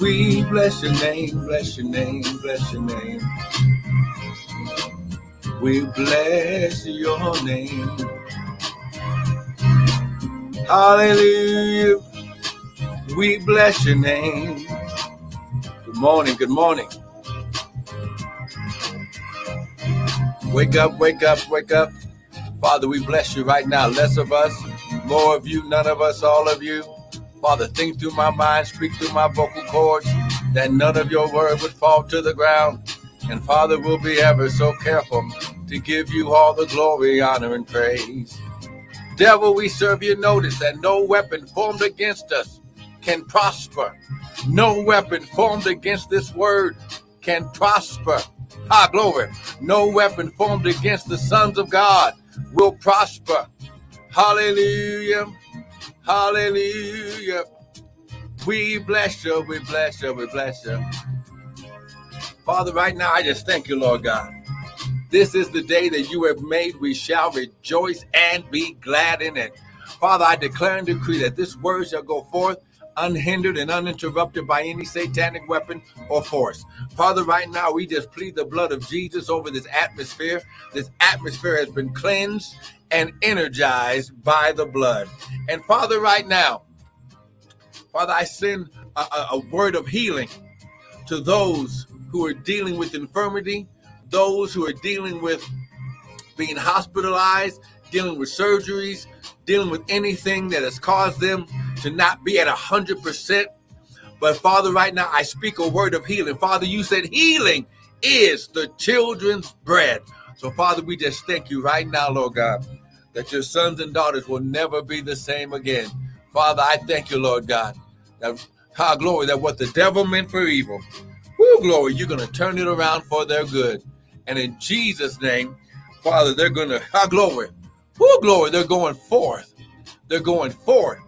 We bless your name, bless your name, bless your name. We bless your name. Hallelujah. We bless your name. Good morning, good morning. Wake up, wake up, wake up. Father, we bless you right now. Less of us, more of you, none of us, all of you. Father, think through my mind, speak through my vocal cords, that none of your word would fall to the ground. And Father, we'll be ever so careful to give you all the glory, honor, and praise. Devil, we serve you notice that no weapon formed against us can prosper. No weapon formed against this word can prosper. Ah, glory. No weapon formed against the sons of God will prosper. Hallelujah. Hallelujah. We bless you. We bless you. We bless you. Father, right now, I just thank you, Lord God. This is the day that you have made. We shall rejoice and be glad in it. Father, I declare and decree that this word shall go forth unhindered and uninterrupted by any satanic weapon or force. Father, right now we just plead the blood of Jesus over this atmosphere. This atmosphere has been cleansed and energized by the blood. And Father, right now, Father, I send a, a, word of healing to those who are dealing with infirmity, those who are dealing with being hospitalized, dealing with surgeries, dealing with anything that has caused them to not be at 100%. But Father, right now, I speak a word of healing. Father, you said healing is the children's bread. So, Father, we just thank you right now, Lord God, that your sons and daughters will never be the same again. Father, I thank you, Lord God, that how glory, that what the devil meant for evil, whoo, glory, you're going to turn it around for their good. And in Jesus' name, Father, they're going to, how glory, whoo, glory, they're going forth. They're going forth.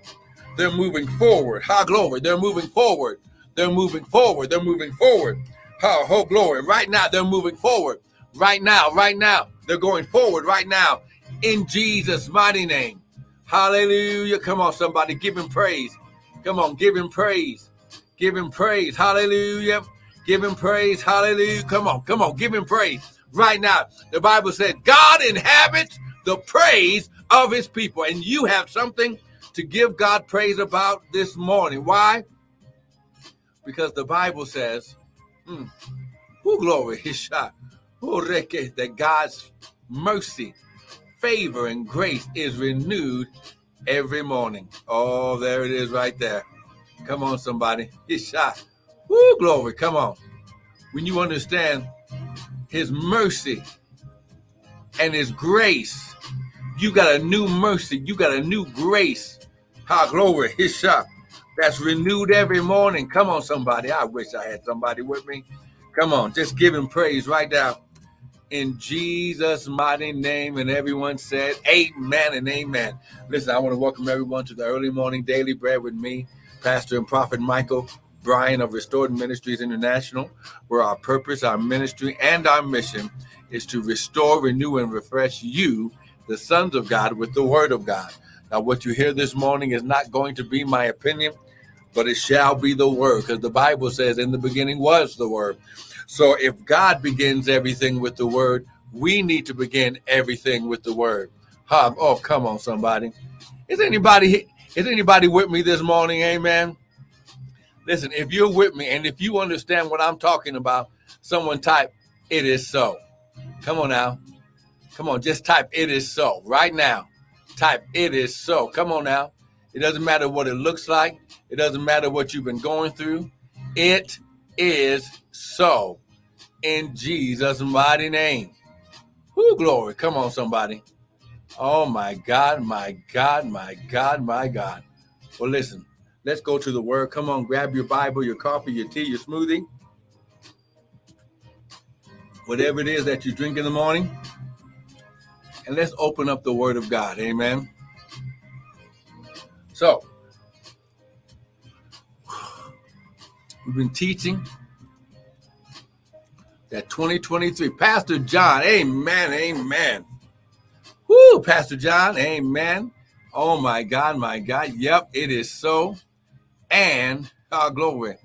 They're moving forward. How glory, they're moving forward. They're moving forward. They're moving forward. How, oh, glory. Right now, they're moving forward. Right now, right now, they're going forward right now in Jesus' mighty name. Hallelujah. Come on, somebody, give him praise. Come on, give him praise. Give him praise. Hallelujah. Give him praise. Hallelujah. Come on, come on, give him praise. Right now, the Bible said, God inhabits the praise of his people. And you have something to give God praise about this morning. Why? Because the Bible says, hmm, who glory, his shot, that God's mercy, favor, and grace is renewed every morning. Oh, there it is right there. Come on, somebody. His shot. Woo, glory. Come on. When you understand his mercy and his grace, you got a new mercy. You got a new grace how glory, his shop that's renewed every morning. Come on, somebody. I wish I had somebody with me. Come on, just give him praise right now. In Jesus' mighty name. And everyone said, Amen and amen. Listen, I want to welcome everyone to the early morning daily bread with me, Pastor and Prophet Michael Bryan of Restored Ministries International, where our purpose, our ministry, and our mission is to restore, renew, and refresh you, the sons of God, with the word of God. Now, what you hear this morning is not going to be my opinion, but it shall be the word, because the Bible says, in the beginning was the word. So if God begins everything with the word, we need to begin everything with the word. Oh, come on, somebody. Is anybody is anybody with me this morning? Amen. Listen, if you're with me and if you understand what I'm talking about, someone type, it is so. Come on now. Come on, just type it is so right now type it is so. Come on now. It doesn't matter what it looks like. It doesn't matter what you've been going through. It is so in Jesus' mighty name. Who glory. Come on, somebody. Oh my God, my God, my God, my God. Well, listen, let's go to the word. Come on, grab your Bible, your coffee, your tea, your smoothie. Whatever it is that you drink in the morning and let's open up the Word of God. Amen. So, we've been teaching that 2023. Pastor John, amen, amen. Woo, Pastor John, amen. Oh my God, my God. Yep, it is so. And our glory.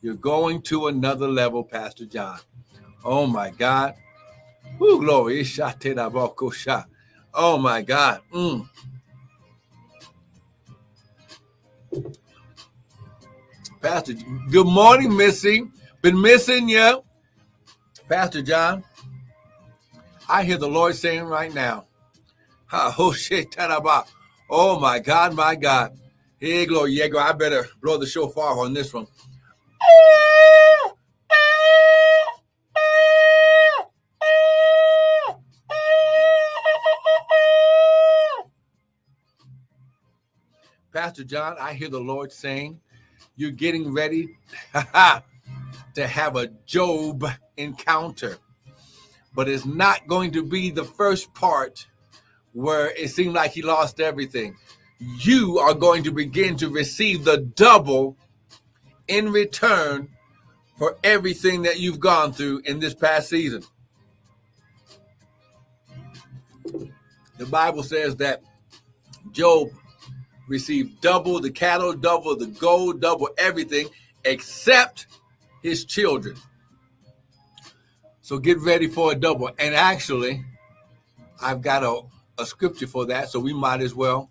You're going to another level, Pastor John. Oh my God. Ooh, glory. Oh my God. Mm. Pastor, good morning, Missy. Been missing you. Pastor John, I hear the Lord saying right now, oh, my God, my God. Hey, glory, yeah, I better blow the shofar on this one. Pastor John, I hear the Lord saying, You're getting ready to have a Job encounter, but it's not going to be the first part where it seemed like he lost everything. You are going to begin to receive the double in return for everything that you've gone through in this past season. The Bible says that Job received double the cattle, double the gold, double everything except his children. So get ready for a double. And actually, I've got a, a scripture for that, so we might as well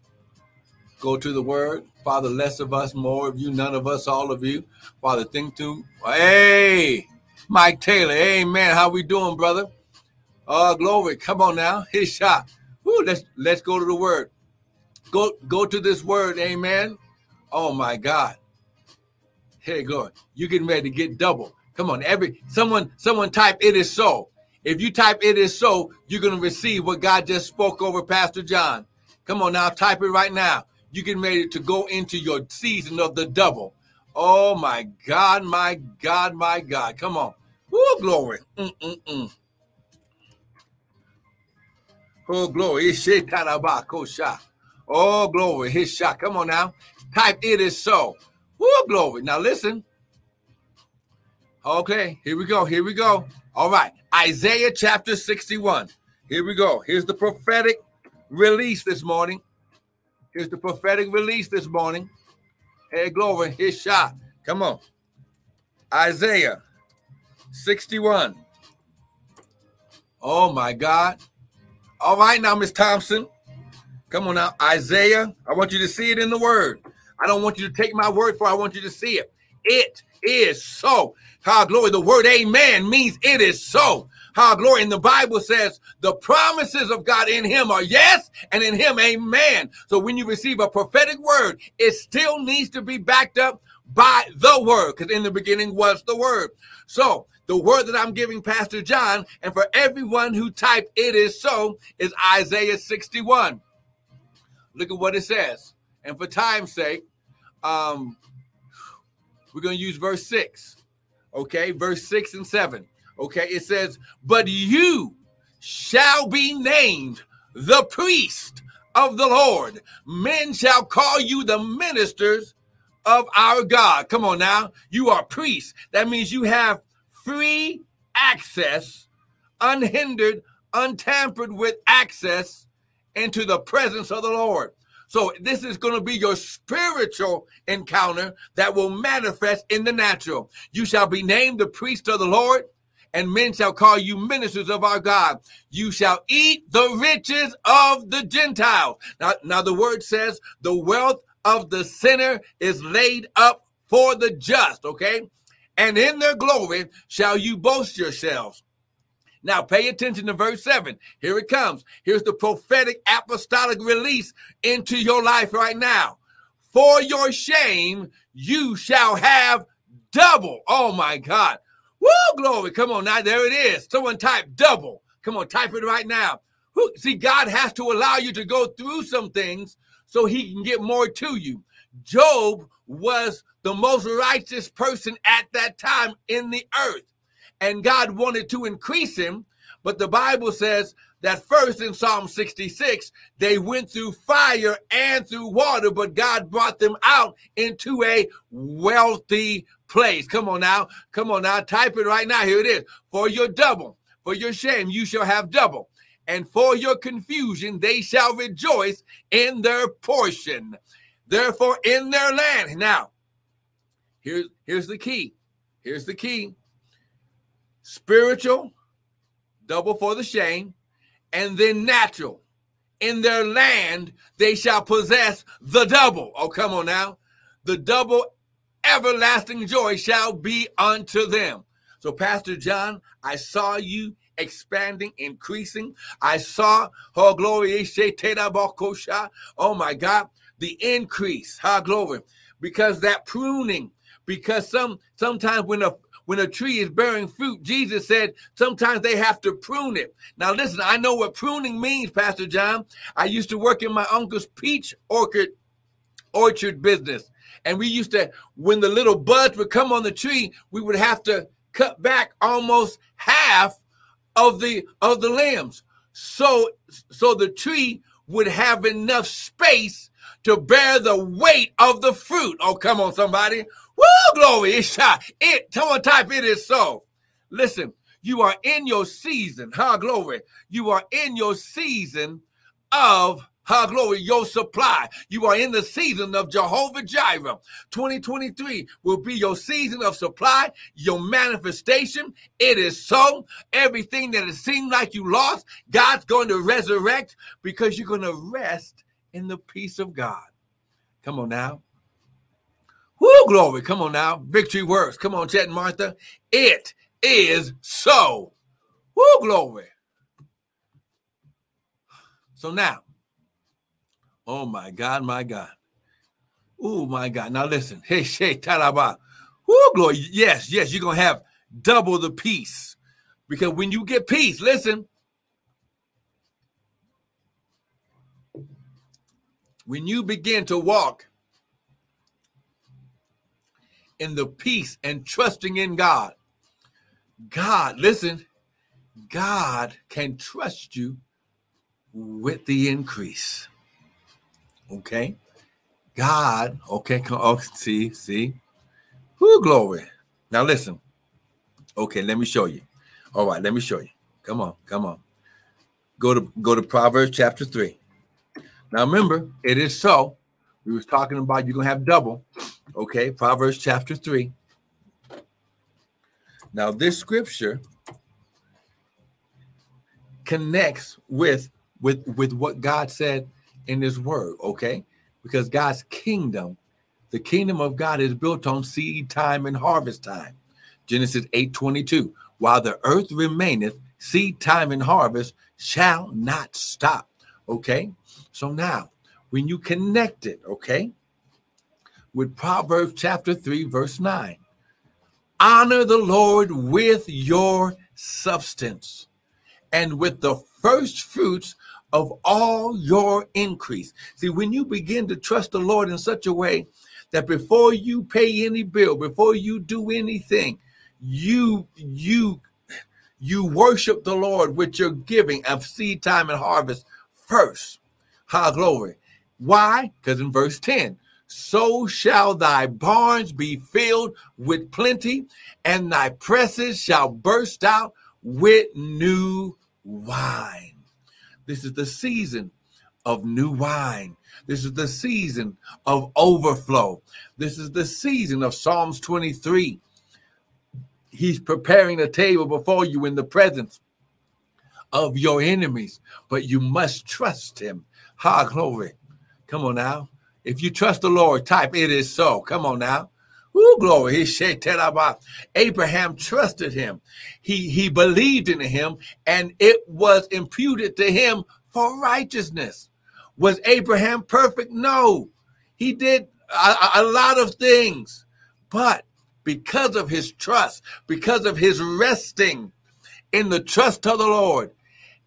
go to the word. Father, less of us, more of you, none of us, all of you. Father, think to hey, Mike Taylor, hey, man, How we doing, brother? Oh, glory. Come on now. His shot. Woo, let's let's go to the word. Go go to this word, amen. Oh my God. Hey, glory. You getting ready to get double. Come on, every someone, someone type it is so. If you type it is so, you're gonna receive what God just spoke over Pastor John. Come on now, type it right now. You getting ready to go into your season of the double. Oh my God, my God, my God. Come on. Oh, glory. Mm-mm-mm. Oh, glory. Oh, glory. His shot. Come on now. Type it is so. Oh, glory. Now listen. Okay, here we go. Here we go. All right. Isaiah chapter 61. Here we go. Here's the prophetic release this morning. Here's the prophetic release this morning. Hey, glory. His shot. Come on. Isaiah 61. Oh my God. All right, now, Miss Thompson. Come on now. Isaiah, I want you to see it in the word. I don't want you to take my word for it. I want you to see it. It is so. How glory. The word amen means it is so. How glory. And the Bible says the promises of God in him are yes, and in him amen. So when you receive a prophetic word, it still needs to be backed up by the word, because in the beginning was the word. So the word that I'm giving Pastor John, and for everyone who typed it is so, is Isaiah 61. Look at what it says. And for time's sake, um, we're going to use verse 6. Okay, verse 6 and 7. Okay, it says, But you shall be named the priest of the Lord. Men shall call you the ministers of our God. Come on now. You are priests. That means you have free access, unhindered, untampered with access into the presence of the Lord. So this is going to be your spiritual encounter that will manifest in the natural. You shall be named the priest of the Lord, and men shall call you ministers of our God. You shall eat the riches of the Gentiles. Now, now the word says the wealth of the sinner is laid up for the just, okay? And in their glory shall you boast yourselves. Now, pay attention to verse 7. Here it comes. Here's the prophetic apostolic release into your life right now. For your shame, you shall have double. Oh my God. Woo, glory. Come on now. There it is. Someone type double. Come on, type it right now. See, God has to allow you to go through some things so he can get more to you. Job was the most righteous person at that time in the earth and God wanted to increase him. But the Bible says that first in Psalm 66, they went through fire and through water, but God brought them out into a wealthy place. Come on now. Come on now. Type it right now. Here it is. For your double, for your shame, you shall have double. And for your confusion, they shall rejoice in their portion. Therefore, in their land. Now, here's, here's the key Here's the key spiritual, double for the shame, and then natural. In their land, they shall possess the double. Oh, come on now. The double everlasting joy shall be unto them. So, Pastor John, I saw you expanding, increasing. I saw, oh, glory, eh, oh my God, the increase, ha, glory, because that pruning, because some sometimes when a when a tree is bearing fruit, Jesus said sometimes they have to prune it. Now, listen, I know what pruning means, Pastor John. I used to work in my uncle's peach orchard orchard business. And we used to, when the little buds would come on the tree, we would have to cut back almost half of the of the limbs so so the tree would have enough space to bear the weight of the fruit oh come on somebody Woo, glory it's it someone type it is so listen you are in your season huh glory you are in your season of how glory, your supply. You are in the season of Jehovah Jireh. 2023 will be your season of supply, your manifestation. It is so. Everything that it seemed like you lost, God's going to resurrect because you're going to rest in the peace of God. Come on now. Woo, glory. Come on now. Victory works. Come on, Chet and Martha. It is so. Woo, glory. So now, Oh my God, my God. Oh my God. Now listen. Hey, Shay Talaba. Oh, glory. Yes, yes, you're gonna have double the peace. Because when you get peace, listen. When you begin to walk in the peace and trusting in God, God, listen, God can trust you with the increase. Okay. God, okay, oh, see, see. Who glory. Now listen. Okay, let me show you. All right, let me show you. Come on, come on. Go to go to Proverbs chapter 3. Now remember, it is so. We was talking about you're gonna have double. Okay, Proverbs chapter 3. Now, this scripture connects with with with what God said in his word, okay? Because God's kingdom, the kingdom of God is built on seed time and harvest time. Genesis 8 22. While the earth remaineth, seed time and harvest shall not stop. Okay. So now, when you connect it, okay, with Proverbs chapter 3, verse 9, honor the Lord with your substance and with the first fruits of all your increase. See, when you begin to trust the Lord in such a way that before you pay any bill, before you do anything, you you you worship the Lord with your giving of seed time and harvest first. High glory. Why? Because in verse 10, so shall thy barns be filled with plenty, and thy presses shall burst out with new wine. This is the season of new wine. This is the season of overflow. This is the season of Psalms 23. He's preparing a table before you in the presence of your enemies, but you must trust him. Ha, glory. Come on now. If you trust the Lord, type it is so. Come on now. Who glory. He said, "Tell about Abraham trusted him. He he believed in him, and it was imputed to him for righteousness. Was Abraham perfect? No. He did a, a lot of things. But because of his trust, because of his resting in the trust of the Lord,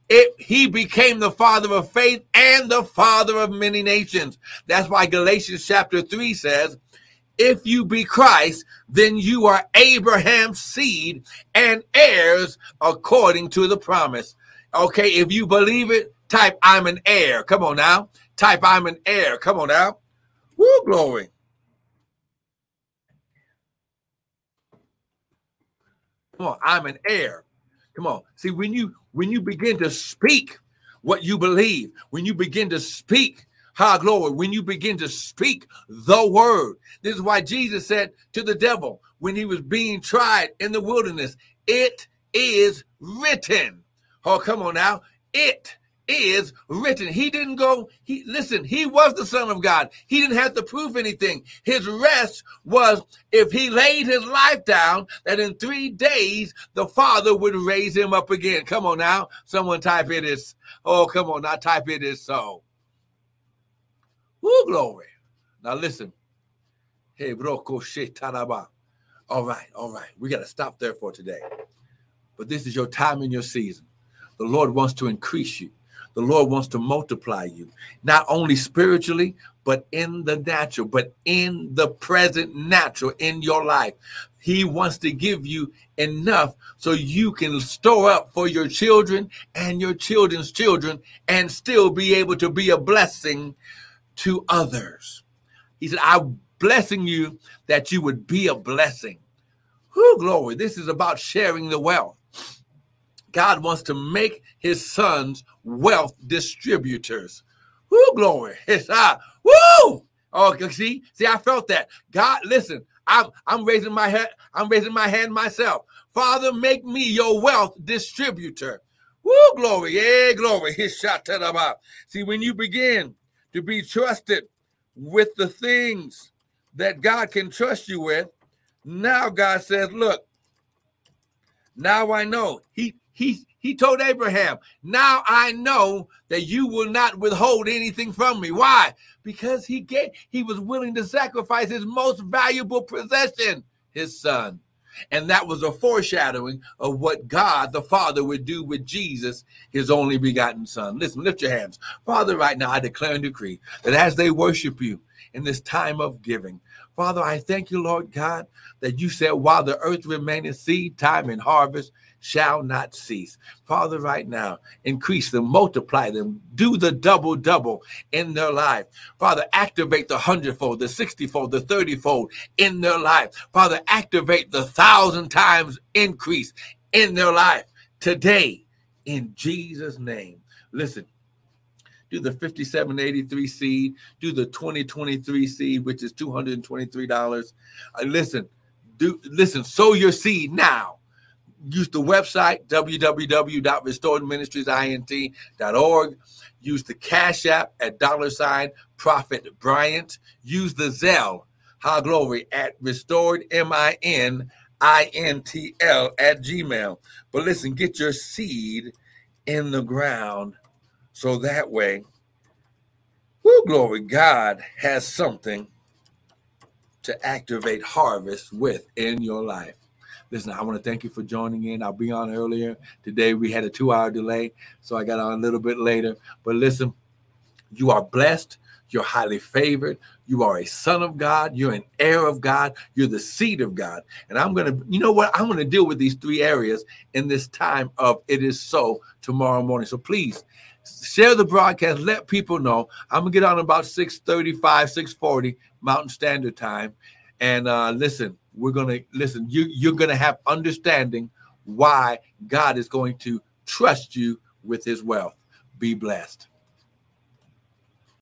it, he became the father of faith and the father of many nations. That's why Galatians chapter 3 says, if you be Christ, then you are Abraham's seed and heirs according to the promise. Okay, if you believe it, type I'm an heir. Come on now. Type I'm an heir. Come on now. Woo, glory. Come on, I'm an heir. Come on. See, when you when you begin to speak what you believe, when you begin to speak high glory when you begin to speak the word. This is why Jesus said to the devil when he was being tried in the wilderness, It is written. Oh, come on now. It is written. He didn't go, he listen, he was the son of God. He didn't have to prove anything. His rest was if he laid his life down, that in three days the Father would raise him up again. Come on now. Someone type it is. Oh, come on, now type it is so. Woo, glory. Now listen. Hey, broko shetanaba. All right, all right. We got to stop there for today. But this is your time and your season. The Lord wants to increase you. The Lord wants to multiply you, not only spiritually, but in the natural, but in the present natural in your life. He wants to give you enough so you can store up for your children and your children's children and still be able to be a blessing to others. He said, I'm blessing you that you would be a blessing. Who glory. This is about sharing the wealth. God wants to make his sons wealth distributors. Woo, glory. It's ah, woo. Oh, see, see, I felt that. God, listen, I'm I'm raising my head, I'm raising my hand myself. Father, make me your wealth distributor. Woo, glory, yeah, glory. His shot to the. See, when you begin to be trusted with the things that God can trust you with, now God says, Look, now I know. He he he told Abraham, Now I know that you will not withhold anything from me. Why? Because he gave he was willing to sacrifice his most valuable possession, his son. And that was a foreshadowing of what God the Father would do with Jesus, his only begotten Son. Listen, lift your hands. Father, right now I declare and decree that as they worship you in this time of giving, Father, I thank you, Lord God, that you said, while the earth remaineth seed time and harvest, shall not cease. Father, right now, increase them, multiply them, do the double double in their life. Father, activate the hundredfold, the sixtyfold, the thirtyfold in their life. Father, activate the thousand times increase in their life today in Jesus' name. Listen, do the 5783 seed, do the 2023 seed, which is $223. Uh, listen, do listen, sow your seed now use the website www.restoredministriesint.org. Use the Cash App at dollar sign Prophet Bryant. Use the Zelle, High Glory at restored M I N I N T L at Gmail. But listen, get your seed in the ground so that way, whoo, glory, God has something to activate harvest with in your life. Listen, I want to thank you for joining in. I'll be on earlier. Today we had a two hour delay, so I got on a little bit later. But listen, you are blessed. You're highly favored. You are a son of God. You're an heir of God. You're the seed of God. And I'm going to, you know what? I'm going to deal with these three areas in this time of It Is So tomorrow morning. So please share the broadcast. Let people know. I'm to get on about 635, 640 Mountain Standard Time. And uh, listen, we're to listen you you're to have understanding why god is going to trust you with his wealth be blessed